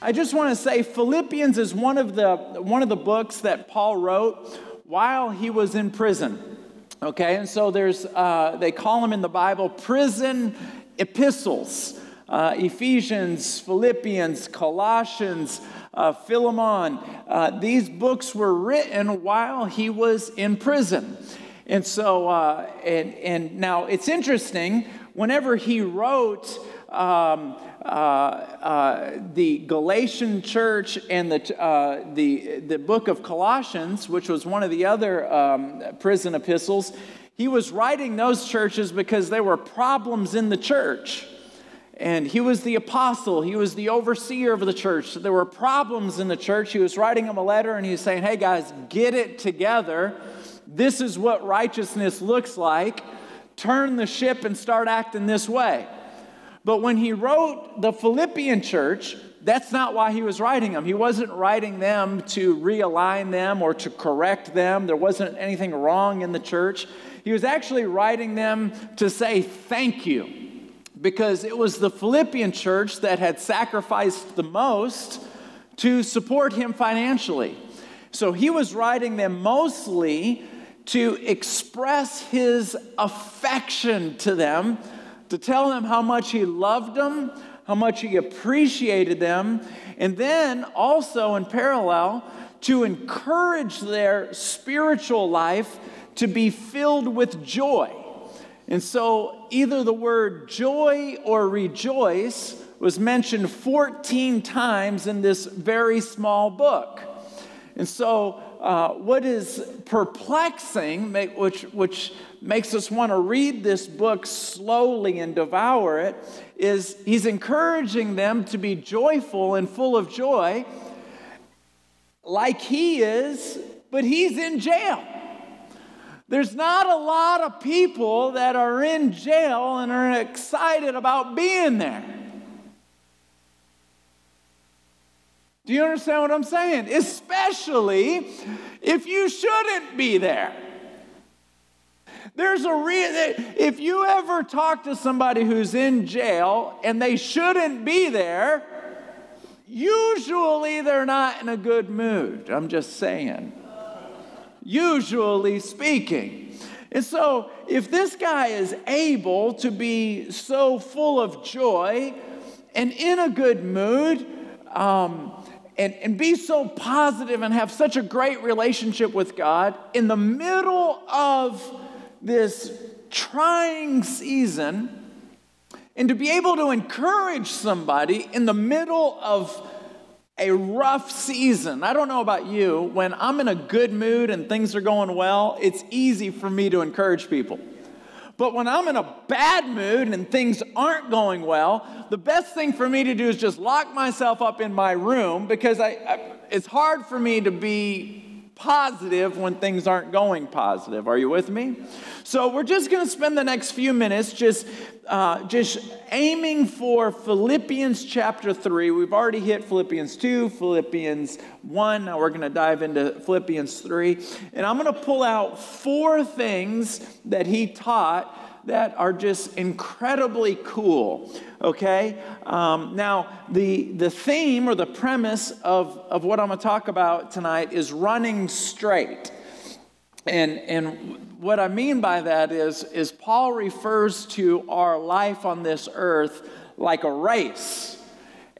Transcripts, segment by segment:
I just want to say Philippians is one of the one of the books that Paul wrote while he was in prison. Okay, and so there's uh, they call them in the Bible prison epistles. Uh, Ephesians, Philippians, Colossians, uh, Philemon. Uh, these books were written while he was in prison. And so, uh, and, and now it's interesting, whenever he wrote um, uh, uh, the Galatian church and the, uh, the, the book of Colossians, which was one of the other um, prison epistles, he was writing those churches because there were problems in the church. And he was the apostle, he was the overseer of the church. So there were problems in the church. He was writing them a letter and he was saying, Hey guys, get it together. This is what righteousness looks like. Turn the ship and start acting this way. But when he wrote the Philippian church, that's not why he was writing them. He wasn't writing them to realign them or to correct them. There wasn't anything wrong in the church. He was actually writing them to say thank you because it was the Philippian church that had sacrificed the most to support him financially. So he was writing them mostly to express his affection to them to tell them how much he loved them, how much he appreciated them, and then also in parallel to encourage their spiritual life to be filled with joy. And so either the word joy or rejoice was mentioned 14 times in this very small book. And so, uh, what is perplexing, which, which makes us want to read this book slowly and devour it is he's encouraging them to be joyful and full of joy like he is, but he's in jail. There's not a lot of people that are in jail and are excited about being there. Do you understand what I'm saying? Especially if you shouldn't be there. There's a reason. If you ever talk to somebody who's in jail and they shouldn't be there, usually they're not in a good mood. I'm just saying. Usually speaking. And so, if this guy is able to be so full of joy and in a good mood, um, and, and be so positive and have such a great relationship with God in the middle of this trying season and to be able to encourage somebody in the middle of a rough season. I don't know about you, when I'm in a good mood and things are going well, it's easy for me to encourage people. But when I'm in a bad mood and things aren't going well, the best thing for me to do is just lock myself up in my room because I, I, it's hard for me to be positive when things aren't going positive. Are you with me? So we're just going to spend the next few minutes just uh, just aiming for Philippians chapter 3. We've already hit Philippians 2, Philippians 1. Now we're going to dive into Philippians 3. And I'm going to pull out four things that he taught that are just incredibly cool. Okay? Um, now, the, the theme or the premise of, of what I'm to talk about tonight is running straight. And, and what I mean by that is, is Paul refers to our life on this earth like a race.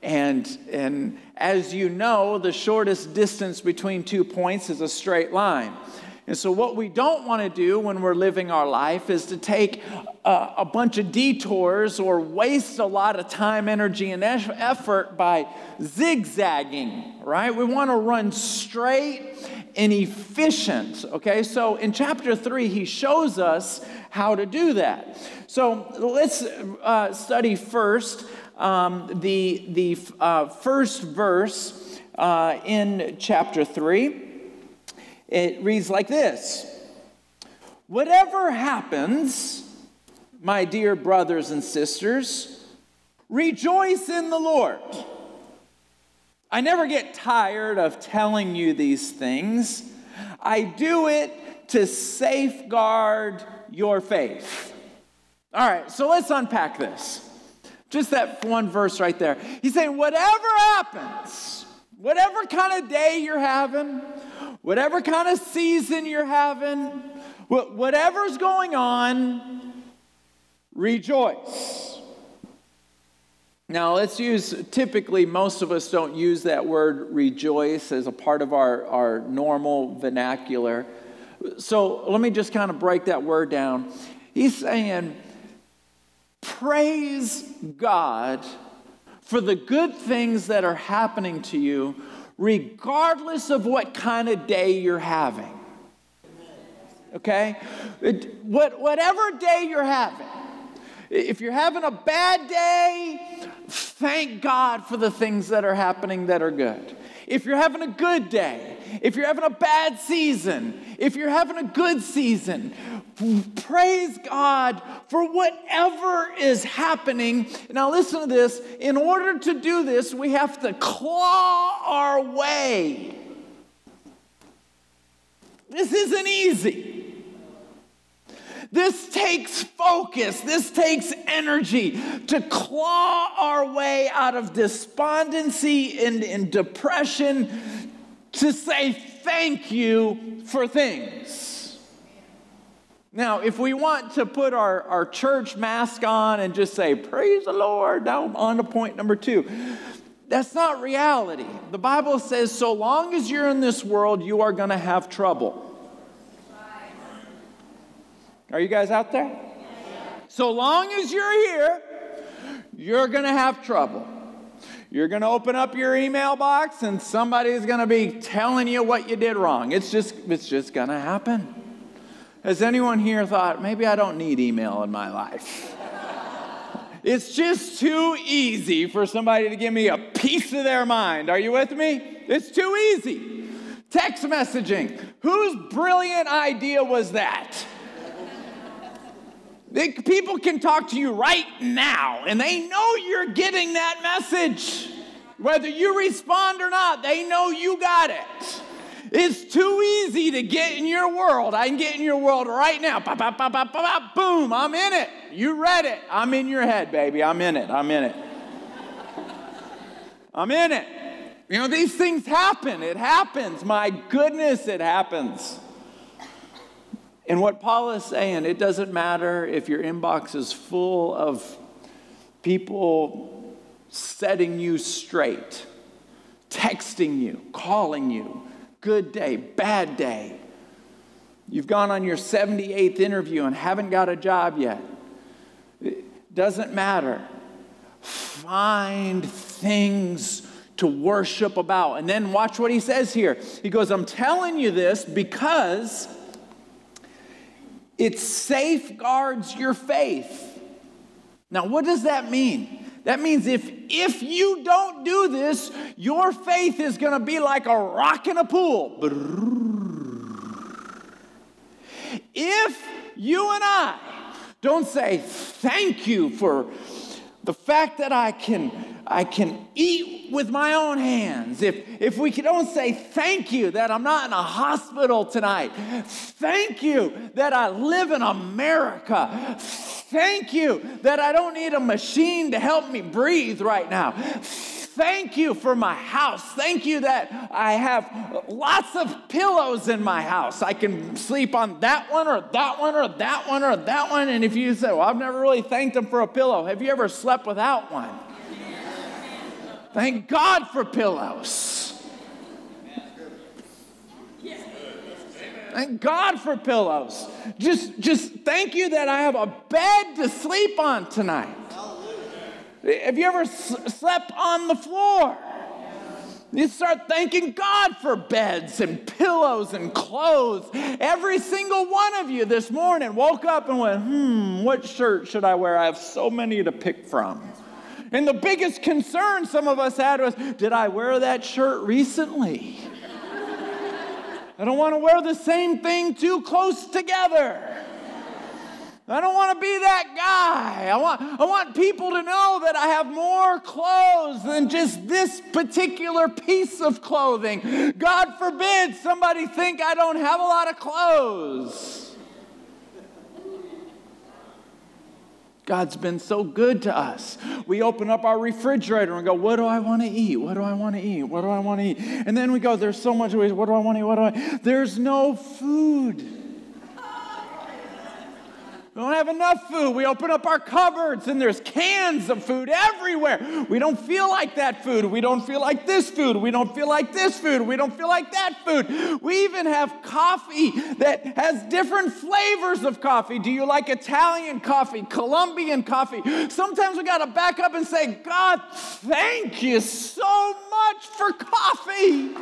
And, and as you know, the shortest distance between two points is a straight line. And so, what we don't want to do when we're living our life is to take a, a, bunch of detours or waste a lot of time, energy, and effort by zigzagging, right? We want to run straight and efficient, okay? So, in chapter three, he shows us how to do that. So, let's uh, study first um, the, the uh, first verse uh, in chapter three. It reads like this Whatever happens, my dear brothers and sisters, rejoice in the Lord. I never get tired of telling you these things. I do it to safeguard your faith. All right, so let's unpack this. Just that one verse right there. He's saying, whatever happens, whatever kind of day you're having, whatever kind of season you're having, whatever's going on, rejoice. Now, let's use, typically, most of us don't use that word rejoice as a part of our, our normal vernacular. So let me just kind of break that word down. He's saying, praise God for the good things that are happening to you, regardless of what kind of day you're having. Okay? It, what, whatever day you're having, if you're having a bad day, thank God for the things that are happening that are good. If you're having a good day, if you're having a bad season, if you're having a good season, praise God for whatever is happening. Now, listen to this. In order to do this, we have to claw our way. This isn't easy. This takes focus, this takes energy to claw our way out of despondency and, and depression to say thank you for things. Now, if we want to put our, our church mask on and just say, Praise the Lord, now on to point number two. That's not reality. The Bible says, so long as you're in this world, you are going to have trouble. Are you guys out there? So long as you're here, you're going to have trouble. You're going to open up your email box and somebody's going to be telling you what you did wrong. It's just it's just going to happen. Has anyone here thought maybe I don't need email in my life? it's just too easy for somebody to give me a piece of their mind. Are you with me? It's too easy. Text messaging. Whose brilliant idea was that? They, people can talk to you right now, and they know you're getting that message. Whether you respond or not, they know you got it. It's too easy to get in your world. I can get in your world right now. Pop, pop, pop, pop, pop, boom, I'm in it. You read it. I'm in your head, baby. I'm in it. I'm in it. I'm in it. You know, these things happen. It happens. My goodness, it happens. And what Paul is saying, it doesn't matter if your inbox is full of people setting you straight, texting you, calling you, good day, bad day. You've gone on your 78th interview and haven't got a job yet. It doesn't matter. Find things to worship about. And then watch what he says here. He goes, I'm telling you this because it safeguards your faith. Now, what does that mean? That means if, if you don't do this, your faith is going to be like a rock in a pool. If you and I don't say thank you for the fact that I can I can eat with my own hands. If, if we don't say thank you that I'm not in a hospital tonight, thank you that I live in America, thank you that I don't need a machine to help me breathe right now. Thank you for my house. Thank you that I have lots of pillows in my house. I can sleep on that one or that one or that one or that one. And if you say, Well, I've never really thanked them for a pillow, have you ever slept without one? Thank God for pillows. Thank God for pillows. Just, just thank you that I have a bed to sleep on tonight. Have you ever slept on the floor? You start thanking God for beds and pillows and clothes. Every single one of you this morning woke up and went, hmm, what shirt should I wear? I have so many to pick from. And the biggest concern some of us had was did I wear that shirt recently? I don't want to wear the same thing too close together. I don't want to be that guy. I want, I want people to know that I have more clothes than just this particular piece of clothing. God forbid somebody think I don't have a lot of clothes. God's been so good to us. We open up our refrigerator and go, What do I want to eat? What do I want to eat? What do I want to eat? And then we go, There's so much. What do I want to eat? What do I? There's no food. We don't have enough food. We open up our cupboards and there's cans of food everywhere. We don't feel like that food. We don't feel like this food. We don't feel like this food. We don't feel like that food. We even have coffee that has different flavors of coffee. Do you like Italian coffee, Colombian coffee? Sometimes we got to back up and say, God, thank you so much for coffee.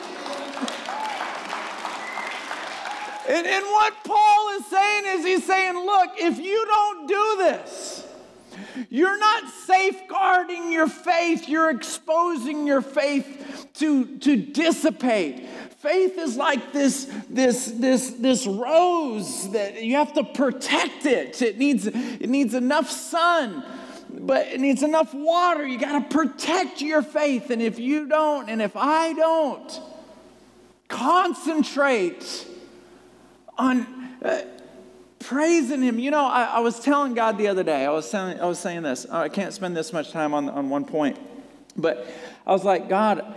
And, and what Paul is saying is he's saying, look, if you don't do this, you're not safeguarding your faith, you're exposing your faith to, to dissipate. Faith is like this, this, this, this rose that you have to protect it. It needs, it needs enough sun, but it needs enough water. You got to protect your faith. And if you don't, and if I don't, concentrate on uh, praising Him. You know, I, I, was telling God the other day, I was saying, I was saying this. I can't spend this much time on, on one point, but I was like, God,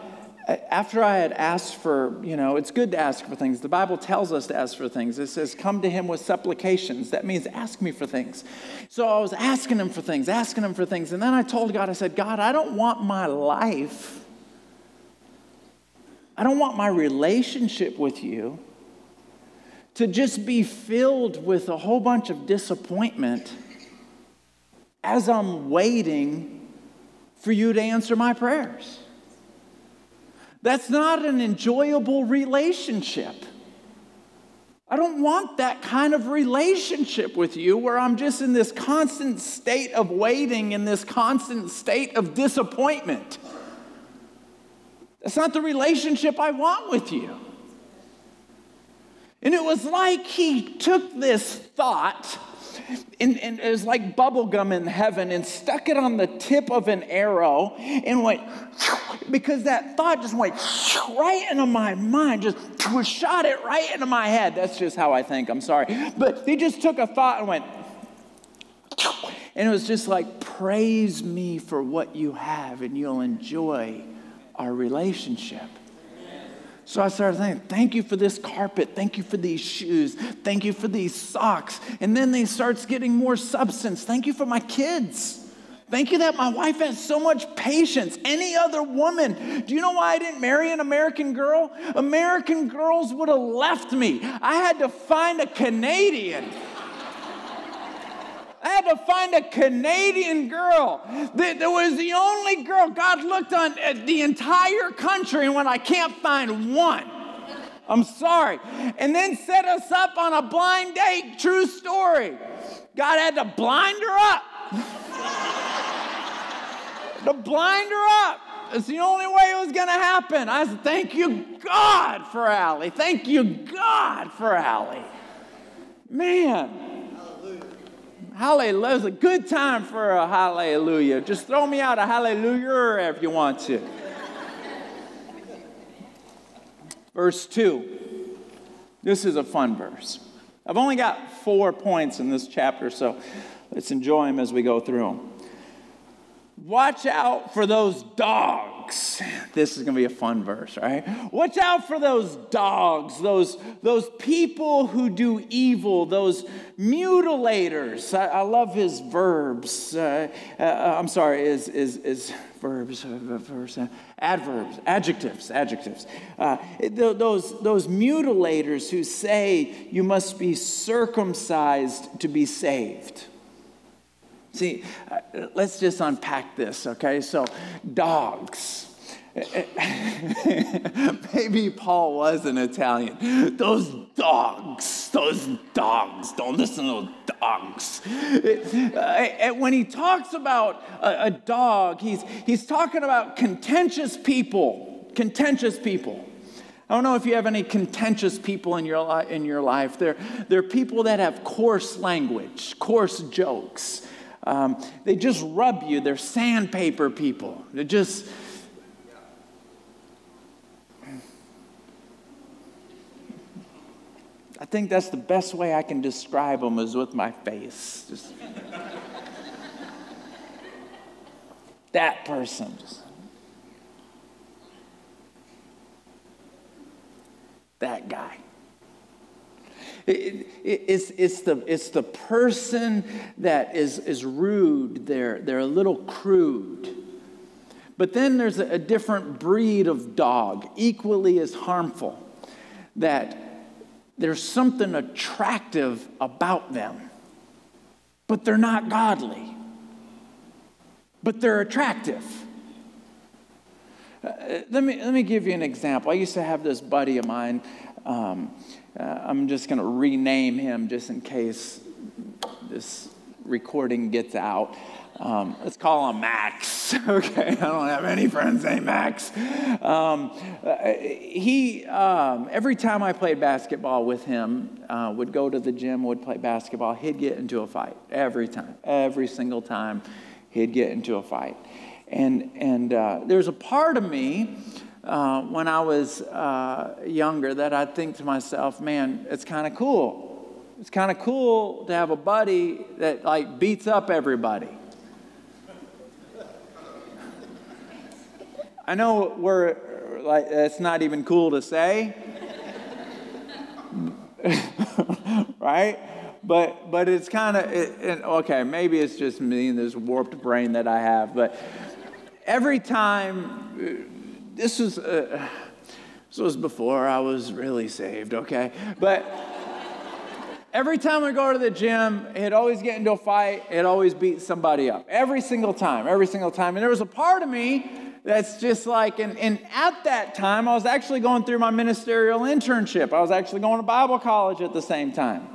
after I had asked for, you know, it's good to ask for things. The Bible tells us to ask for things. It says, come to him with supplications. That means ask me for things. So I was asking him for things, asking him for things. And then I told God, I said, God, I don't want my life, I don't want my relationship with you to just be filled with a whole bunch of disappointment as I'm waiting for you to answer my prayers. That's not an enjoyable relationship. I don't want that kind of relationship with you where I'm just in this constant state of waiting, in this constant state of disappointment. That's not the relationship I want with you. And it was like he took this thought, and, and, it was like bubblegum in heaven, and stuck it on the tip of an arrow and went, because that thought just went right into my mind, just shot it right into my head. That's just how I think, I'm sorry. But he just took a thought and went, and it was just like, praise me for what you have, and you'll enjoy our relationship. So I started thinking, thank you for this carpet. Thank you for these shoes. Thank you for these socks. And then they starts getting more substance. Thank you for my kids. Thank you that my wife has so much patience. Any other woman, do you know why I didn't marry an American girl? American girls would have left me. I had to find a Canadian. Had to find a Canadian girl that, that was the only girl. God looked on uh, the entire country and when I can't find one. I'm sorry. And then set us up on a blind date. True story. God had to blind her up. to blind her up. It's the only way it was going to happen. I said, Thank you, God, for Allie. Thank you, God, for Allie. Man. Hallelujah. It's a good time for a hallelujah. Just throw me out a hallelujah if you want to. verse 2. This is a fun verse. I've only got four points in this chapter, so let's enjoy them as we go through them. Watch out for those dogs. This is going to be a fun verse, right? Watch out for those dogs, those, those people who do evil, those mutilators. I, I love his verbs. Uh, uh, I'm sorry, is, is, is verbs, uh, uh, adverbs, adjectives, adjectives. Uh, those, those mutilators who say you must be circumcised to be saved. See, uh, let's just unpack this, okay? So, dogs. Maybe Paul was an Italian. Those dogs, those dogs, don't listen to those dogs. Uh, when he talks about a, dog, he's, he's talking about contentious people, contentious people. I don't know if you have any contentious people in your, li- in your life. They're, they're people that have coarse language, coarse jokes. Um, they just rub you. They're sandpaper people. They're just. I think that's the best way I can describe them is with my face. Just... That person. Just, That guy. It, it, it's, it's, the, it's the person that is, is rude, they're, they're a little crude. But then there's a, a different breed of dog, equally as harmful, that there's something attractive about them, but they're not godly, but they're attractive. Uh, let, me, let me give you an example. I used to have this buddy of mine. Um, uh, I'm just going to rename him just in case this recording gets out. Um, let's call him Max. okay, I don't have any friends named Max. Um, uh, he, um, every time I played basketball with him, uh, would go to the gym, would play basketball, he'd get into a fight every time, every single time he'd get into a fight. And, and uh, there's a part of me uh, when I was uh, younger that I'd think to myself, man, it's kind of cool. It's kind of cool to have a buddy that like beats up everybody. I know we're like, it's not even cool to say, right? But, but it's kind of, it, okay, maybe it's just me and this warped brain that I have, but every time, this was, uh, this was before I was really saved, okay? But every time I go to the gym, it'd always get into a fight, it'd always beat somebody up. Every single time, every single time. And there was a part of me that's just like, and, and at that time, I was actually going through my ministerial internship. I was actually going to Bible college at the same time.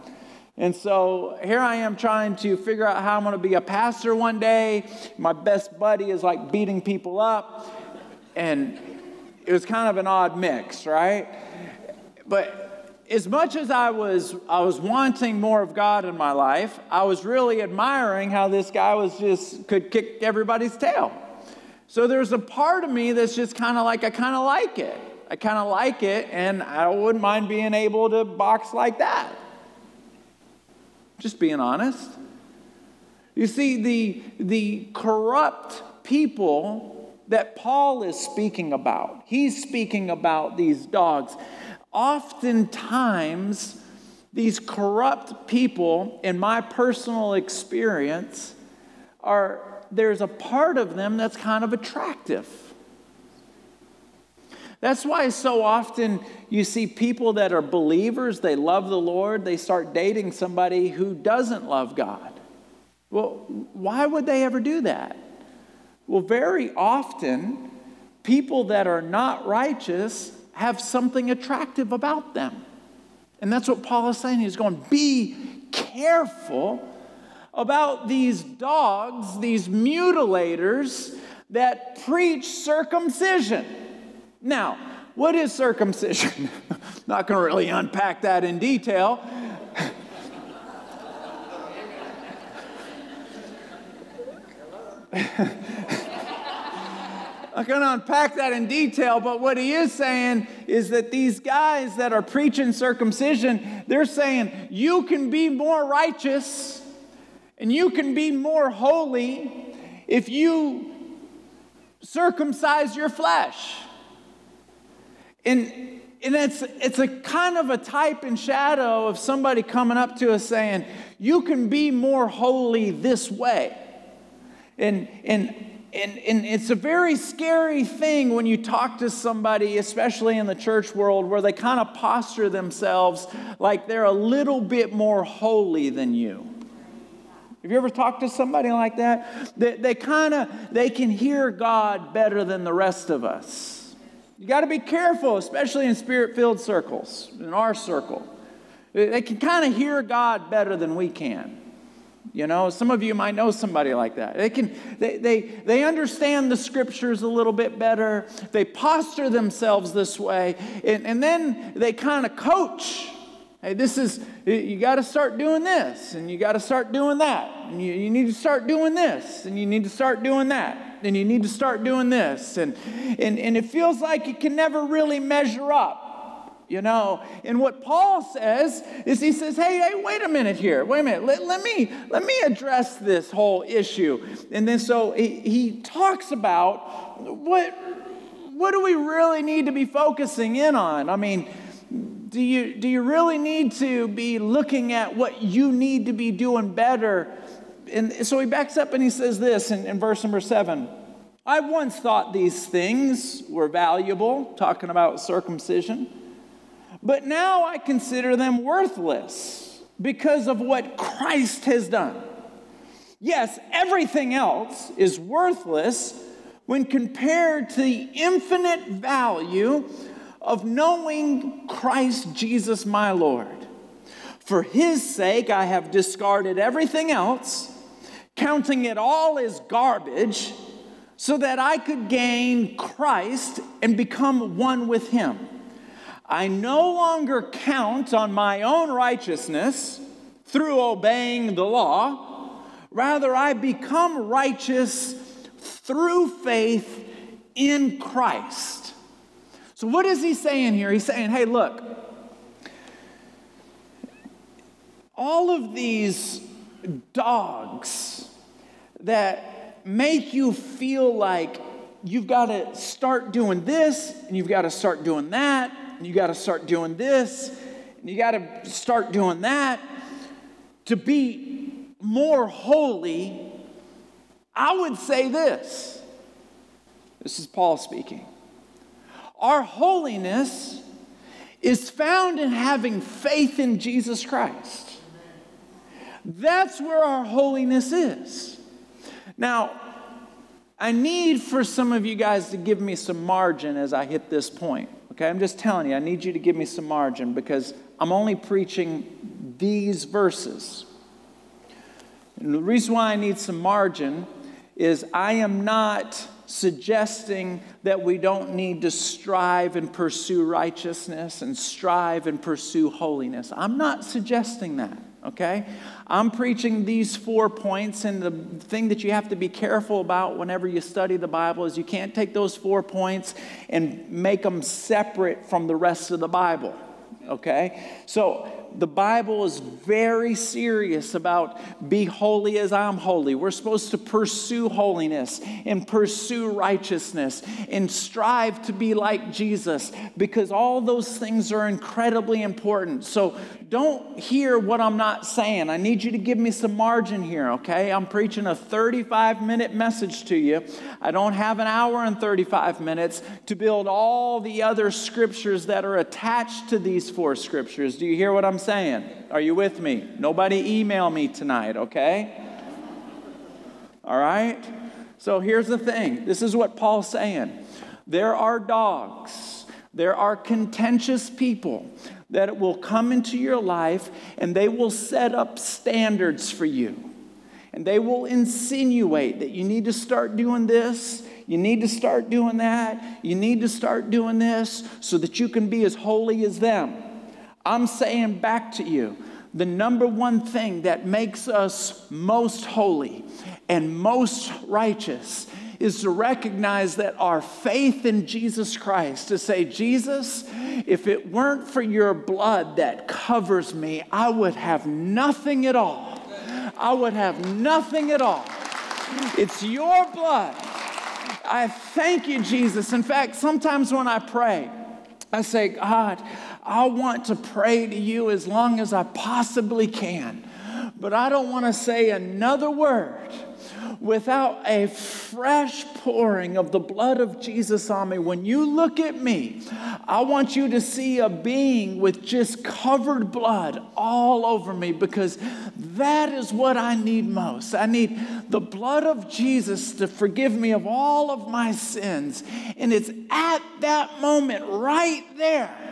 And so here I am trying to figure out how I'm going to be a pastor one day. My best buddy is like beating people up. And it was kind of an odd mix, right? But as much as I was, I was wanting more of God in my life, I was really admiring how this guy was just could kick everybody's tail. So there's a part of me that's just kind of like, I kind of like it. I kind of like it, and I wouldn't mind being able to box like that. Just being honest. You see, the, the corrupt people that Paul is speaking about, he's speaking about these dogs. Oftentimes, these corrupt people, in my personal experience, are there's a part of them that's kind of attractive. That's why so often you see people that are believers, they love the Lord, they start dating somebody who doesn't love God. Well, why would they ever do that? Well, very often, people that are not righteous have something attractive about them. And that's what Paul is saying. He's going, be careful about these dogs, these mutilators that preach circumcision. Now, what is circumcision? Not going to really unpack that in detail. I'm going to unpack that in detail, but what he is saying is that these guys that are preaching circumcision, they're saying you can be more righteous and you can be more holy if you circumcise your flesh. And, and it's, it's a kind of a type and shadow of somebody coming up to us saying, You can be more holy this way. And, and, and, and it's a very scary thing when you talk to somebody, especially in the church world, where they kind of posture themselves like they're a little bit more holy than you. Have you ever talked to somebody like that? They, they kind of they can hear God better than the rest of us. You got to be careful, especially in spirit filled circles, in our circle. They can kind of hear God better than we can. You know, some of you might know somebody like that. They can they they they understand the scriptures a little bit better. They posture themselves this way, and, and then they kind of coach. Hey, this is you got to start doing this, and you got to start doing that, and you, you need to start doing this, and you need to start doing that and you need to start doing this. And, and, and it feels like you can never really measure up. You know. And what Paul says is he says, hey, hey, wait a minute here. Wait a minute. Let, let me let me address this whole issue. And then so he, he talks about what what do we really need to be focusing in on? I mean, do you, do you really need to be looking at what you need to be doing better? And so he backs up and he says this in, in verse number seven I once thought these things were valuable, talking about circumcision, but now I consider them worthless because of what Christ has done. Yes, everything else is worthless when compared to the infinite value of knowing Christ Jesus my Lord. For his sake, I have discarded everything else, counting it all as garbage, so that I could gain Christ and become one with him. I no longer count on my own righteousness through obeying the law. Rather, I become righteous through faith in Christ. So, what is he saying here? He's saying, hey, look, all of these dogs that make you feel like you've got to start doing this and you've got to start doing that and you got to start doing this and you got to start doing that to be more holy I would say this this is Paul speaking. Our holiness is found in having faith in Jesus Christ. That's where our holiness is. Now, I need for some of you guys to give me some margin as I hit this point. Okay, I'm just telling you, I need you to give me some margin because I'm only preaching these verses. And the reason why I need some margin is I am not suggesting that we don't need to strive and pursue righteousness and strive and pursue holiness. I'm not suggesting that, okay? I'm preaching these four points, and the thing that you have to be careful about whenever you study the Bible is you can't take those four points and make them separate from the rest of the Bible, okay? So the Bible is very serious about be holy as I'm holy. We're supposed to pursue holiness and pursue righteousness and strive to be like Jesus because all those things are incredibly important. So don't hear what I'm not saying. I need you to give me some margin here, okay? I'm preaching a 35 minute message to you. I don't have an hour and 35 minutes to build all the other scriptures that are attached to these four scriptures. Do you hear what I'm saying? Are you with me? Nobody email me tonight, okay? All right? So here's the thing this is what Paul's saying. There are dogs, there are contentious people that will come into your life and they will set up standards for you. And they will insinuate that you need to start doing this, you need to start doing that, you need to start doing this so that you can be as holy as them. I'm saying back to you the number one thing that makes us most holy and most righteous is to recognize that our faith in Jesus Christ, to say, Jesus, if it weren't for your blood that covers me, I would have nothing at all. I would have nothing at all. It's your blood. I thank you, Jesus. In fact, sometimes when I pray, I say, God, I want to pray to you as long as I possibly can, but I don't want to say another word without a fresh pouring of the blood of Jesus on me. When you look at me, I want you to see a being with just covered blood all over me because that is what I need most. I need the blood of Jesus to forgive me of all of my sins. And it's at that moment right there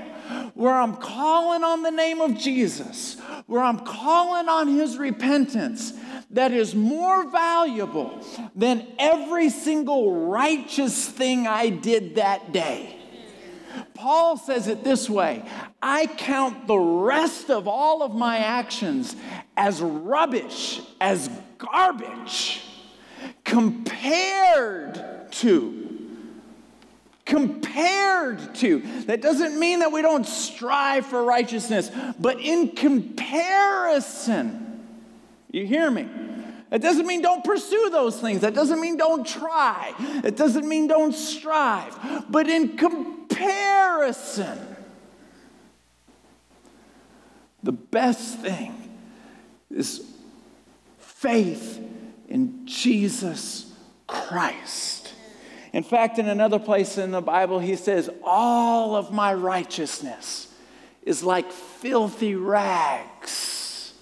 where I'm calling on the name of Jesus, where I'm calling on his repentance, that is more valuable than every single righteous thing I did that day. Paul says it this way I count the rest of all of my actions as rubbish, as garbage, compared to compared to. That doesn't mean that we don't strive for righteousness, but in comparison. You hear me? It doesn't mean don't pursue those things. That doesn't mean don't try. It doesn't mean don't strive. But in comparison, the best thing is faith in Jesus Christ. In fact, in another place in the Bible, he says, All of my righteousness is like filthy rags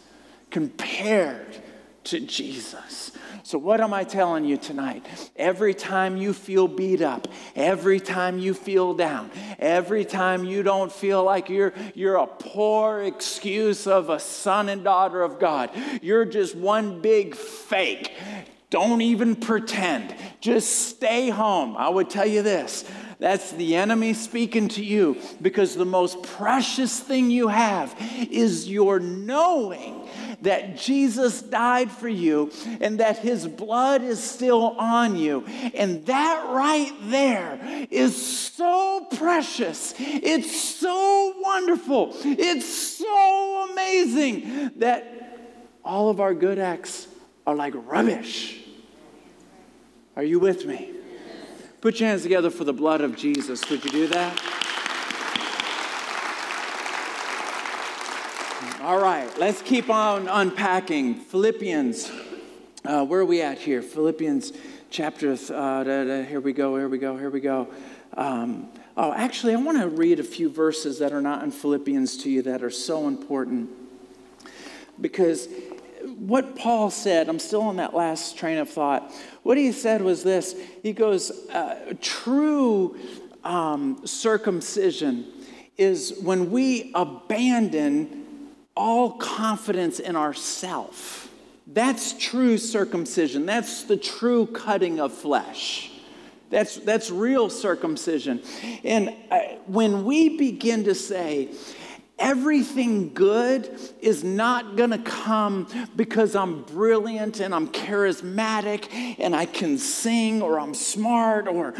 compared to Jesus. So, what am I telling you tonight? Every time you feel beat up, every time you feel down, every time you don't feel like you're, you're a poor excuse of a son and daughter of God, you're just one big fake. Don't even pretend. Just stay home. I would tell you this that's the enemy speaking to you because the most precious thing you have is your knowing that Jesus died for you and that his blood is still on you. And that right there is so precious. It's so wonderful. It's so amazing that all of our good acts are like rubbish. Are you with me? Put your hands together for the blood of Jesus. Would you do that? All right, let's keep on unpacking. Philippians, uh, where are we at here? Philippians chapter, uh, da, da, here we go, here we go, here we go. Um, oh, actually, I want to read a few verses that are not in Philippians to you that are so important. Because what Paul said, I'm still on that last train of thought. What he said was this He goes, uh, true um, circumcision is when we abandon all confidence in ourself. That's true circumcision. That's the true cutting of flesh. That's, that's real circumcision. And uh, when we begin to say, everything good is not going to come because I'm brilliant and I'm charismatic and I can sing or I'm smart or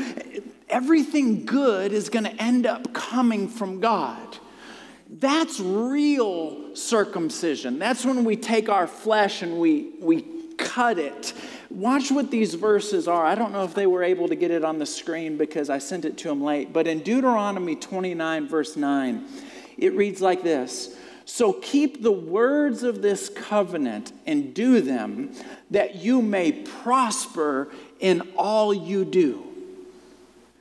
everything good is going to end up coming from God. That's real circumcision. That's when we take our flesh and we, we cut it. Watch what these verses are. I don't know if they were able to get it on the screen because I sent it to them late, but in Deuteronomy 29, verse 9, it reads like this So keep the words of this covenant and do them, that you may prosper in all you do.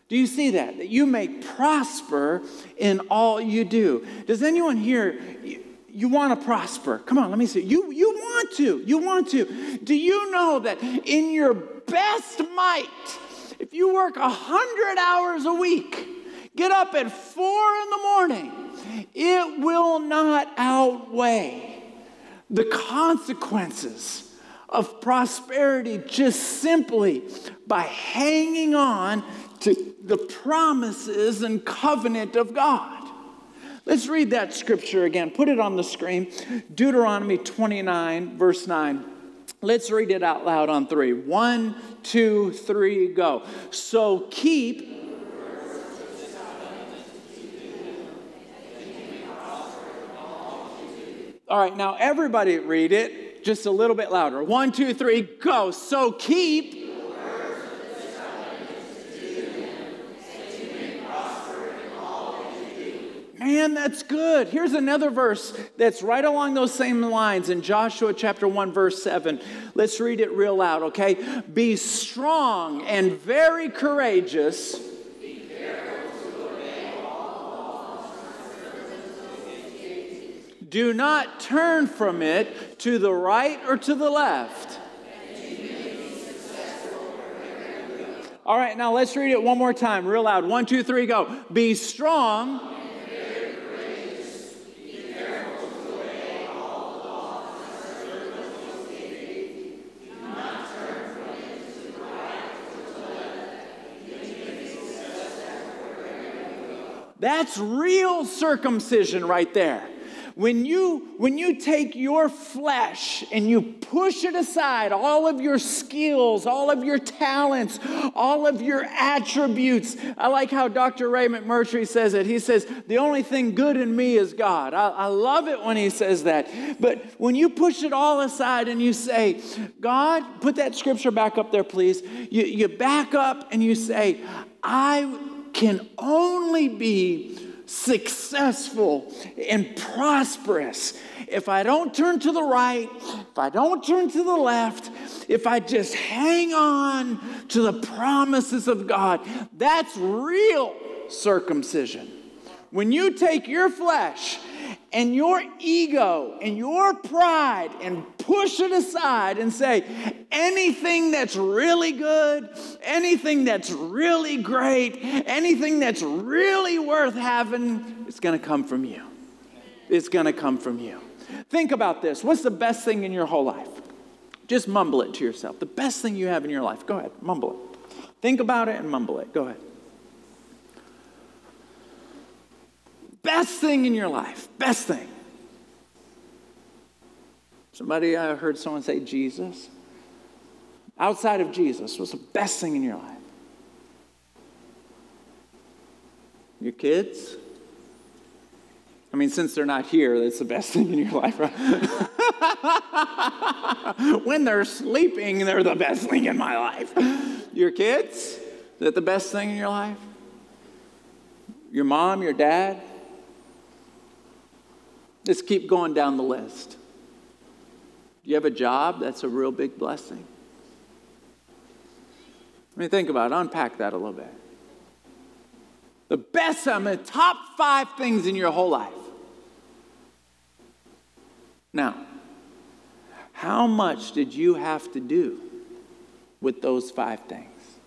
Do you see that? That you may prosper in all you do. Does anyone here, you, you want to prosper? Come on, let me see. You, you want to. You want to. Do you know that in your best might, if you work 100 hours a week, get up at four in the morning, it will not outweigh the consequences of prosperity just simply by hanging on to the promises and covenant of God. Let's read that scripture again. Put it on the screen. Deuteronomy 29, verse 9. Let's read it out loud on three. One, two, three, go. So keep All right, now everybody read it just a little bit louder. One, two, three, go. So keep. Man, that's good. Here's another verse that's right along those same lines in Joshua chapter 1, verse 7. Let's read it real loud, okay? Be strong and very courageous Do not turn from it to the right or to the left. All right, now let's read it one more time, real loud. One, two, three, go. Be strong. That's real circumcision right there when you when you take your flesh and you push it aside all of your skills all of your talents all of your attributes i like how dr ray mcmurtry says it. He says the only thing good in me is god. I, I love it when he says that. But when you push it all aside and you say god put that scripture back up there please. You, you back up and you say i can only be successful and prosperous if I don't turn to the right, if I don't turn to the left, if I just hang on to the promises of God. That's real circumcision. When you take your flesh and your ego and your pride and push it aside and say, anything that's really good, anything that's really great, anything that's really worth having, it's to come from you. It's to come from you. Think about this. What's the best thing in your whole life? Just mumble it to yourself. The best thing you have in your life. Go ahead, mumble it. Think about it and mumble it. Go ahead. Best thing in your life. Best thing. Somebody, I heard someone say Jesus. Outside of Jesus, what's the best thing in your life? Your kids? I mean, since they're not here, that's the best thing in your life, right? when they're sleeping, they're the best thing in my life. Your kids? Is that the best thing in your life? Your mom, your dad? Let's keep going down the list. You have a job, that's a real big blessing. I mean, think about it, unpack that a little bit. The best, I mean, top five things in your whole life. Now, how much did you have to do with those five things?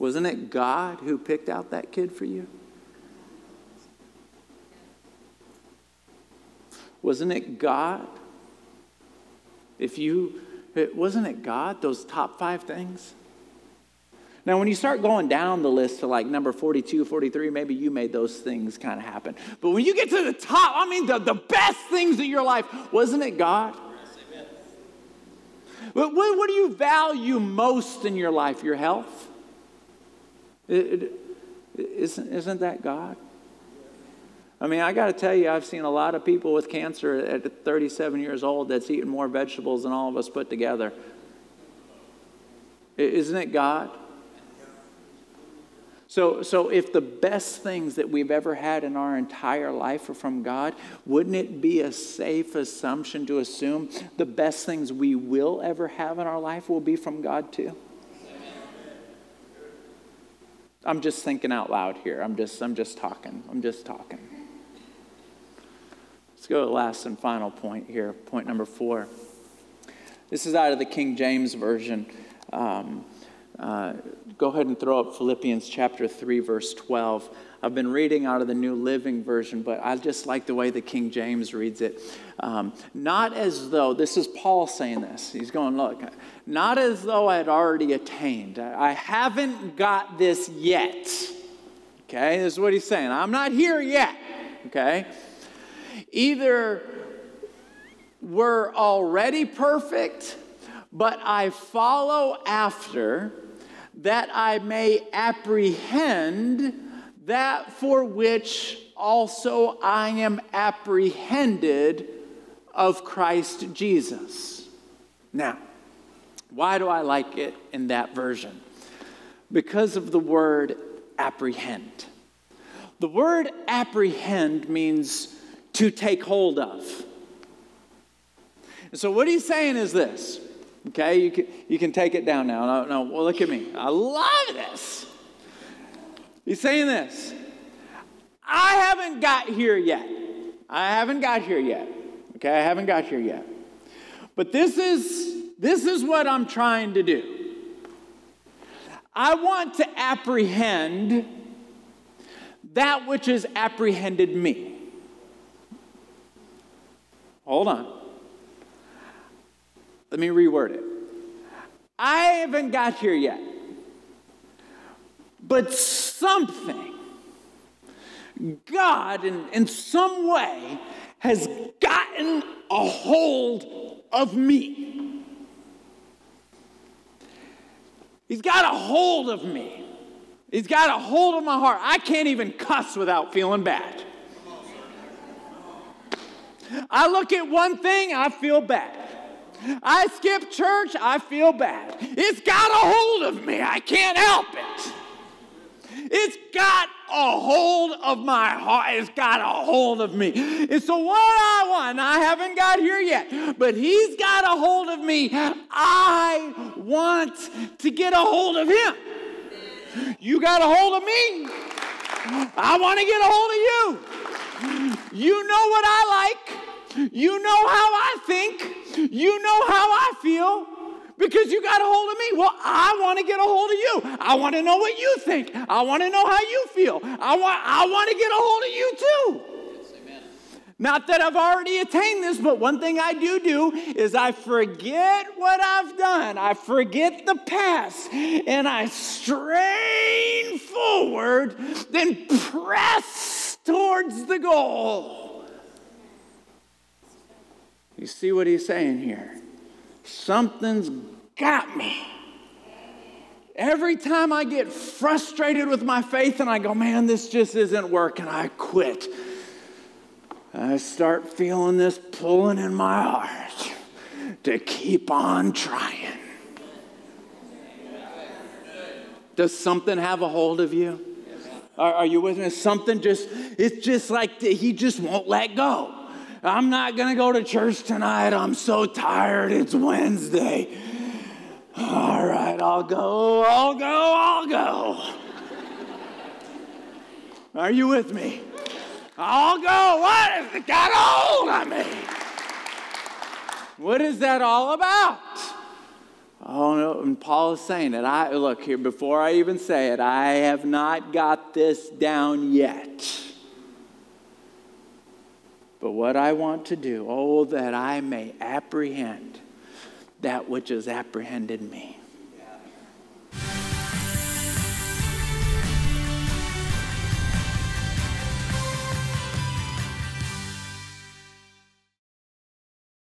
Wasn't it God who picked out that kid for you? Wasn't it God? If you, it, wasn't it God, those top five things? Now, when you start going down the list to like number 42, 43, maybe you made those things kind of happen. But when you get to the top, I mean, the, the best things in your life, wasn't it God? Yes, what, what, do you value most in your life? Your health? It, it, isn't, isn't that God? I mean, I got to tell you, I've seen a lot of people with cancer at 37 years old that's eaten more vegetables than all of us put together. Isn't it God? So, so if the best things that we've ever had in our entire life are from God, wouldn't it be a safe assumption to assume the best things we will ever have in our life will be from God too? I'm just thinking out loud here. I'm just, I'm just talking. I'm just talking. Go to the last and final point here, point number four. This is out of the King James Version. Um, uh, go ahead and throw up Philippians chapter 3, verse 12. I've been reading out of the New Living Version, but I just like the way the King James reads it. Um, not as though, this is Paul saying this. He's going, look, not as though I had already attained. I haven't got this yet. Okay, this is what he's saying. I'm not here yet. Okay? Either we're already perfect, but I follow after that I may apprehend that for which also I am apprehended of Christ Jesus. Now, why do I like it in that version? Because of the word apprehend. The word apprehend means to take hold of. And so, what he's saying is this, okay? You can, you can take it down now. No, no, well, look at me. I love this. He's saying this I haven't got here yet. I haven't got here yet. Okay, I haven't got here yet. But this is this is what I'm trying to do. I want to apprehend that which has apprehended me. Hold on. Let me reword it. I haven't got here yet, but something God, in, in some way, has gotten a hold of me. He's got a hold of me. He's got a hold of my heart. I can't even cuss without feeling bad. I look at one thing, I feel bad. I skip church, I feel bad. It's got a hold of me. I can't help it. It's got a hold of my heart. It's got a hold of me. And so, what I want, I haven't got here yet, but He's got a hold of me. I want to get a hold of Him. You got a hold of me. I want to get a hold of you. You know what I like. You know how I think. You know how I feel because you got a hold of me. Well, I want to get a hold of you. I want to know what you think. I want to know how you feel. I want, I want to get a hold of you too. Not that I've already attained this, but one thing I do do is I forget what I've done. I forget the past and I strain forward, then press towards the goal. You see what he's saying here? Something's got me. Every time I get frustrated with my faith and I go, man, this just isn't working, I quit. I start feeling this pulling in my heart to keep on trying. Does something have a hold of you? Are, you with me? Something just, it's just like he just won't let go. I'm not going to go to church tonight. I'm so tired. It's Wednesday. All right, I'll go, I'll go, I'll go. Are you with me? I'll go. What has it got hold of me? What is that all about? Oh no, and Paul is saying it. I look here before I even say it, I have not got this down yet. But what I want to do, oh, that I may apprehend that which has apprehended me.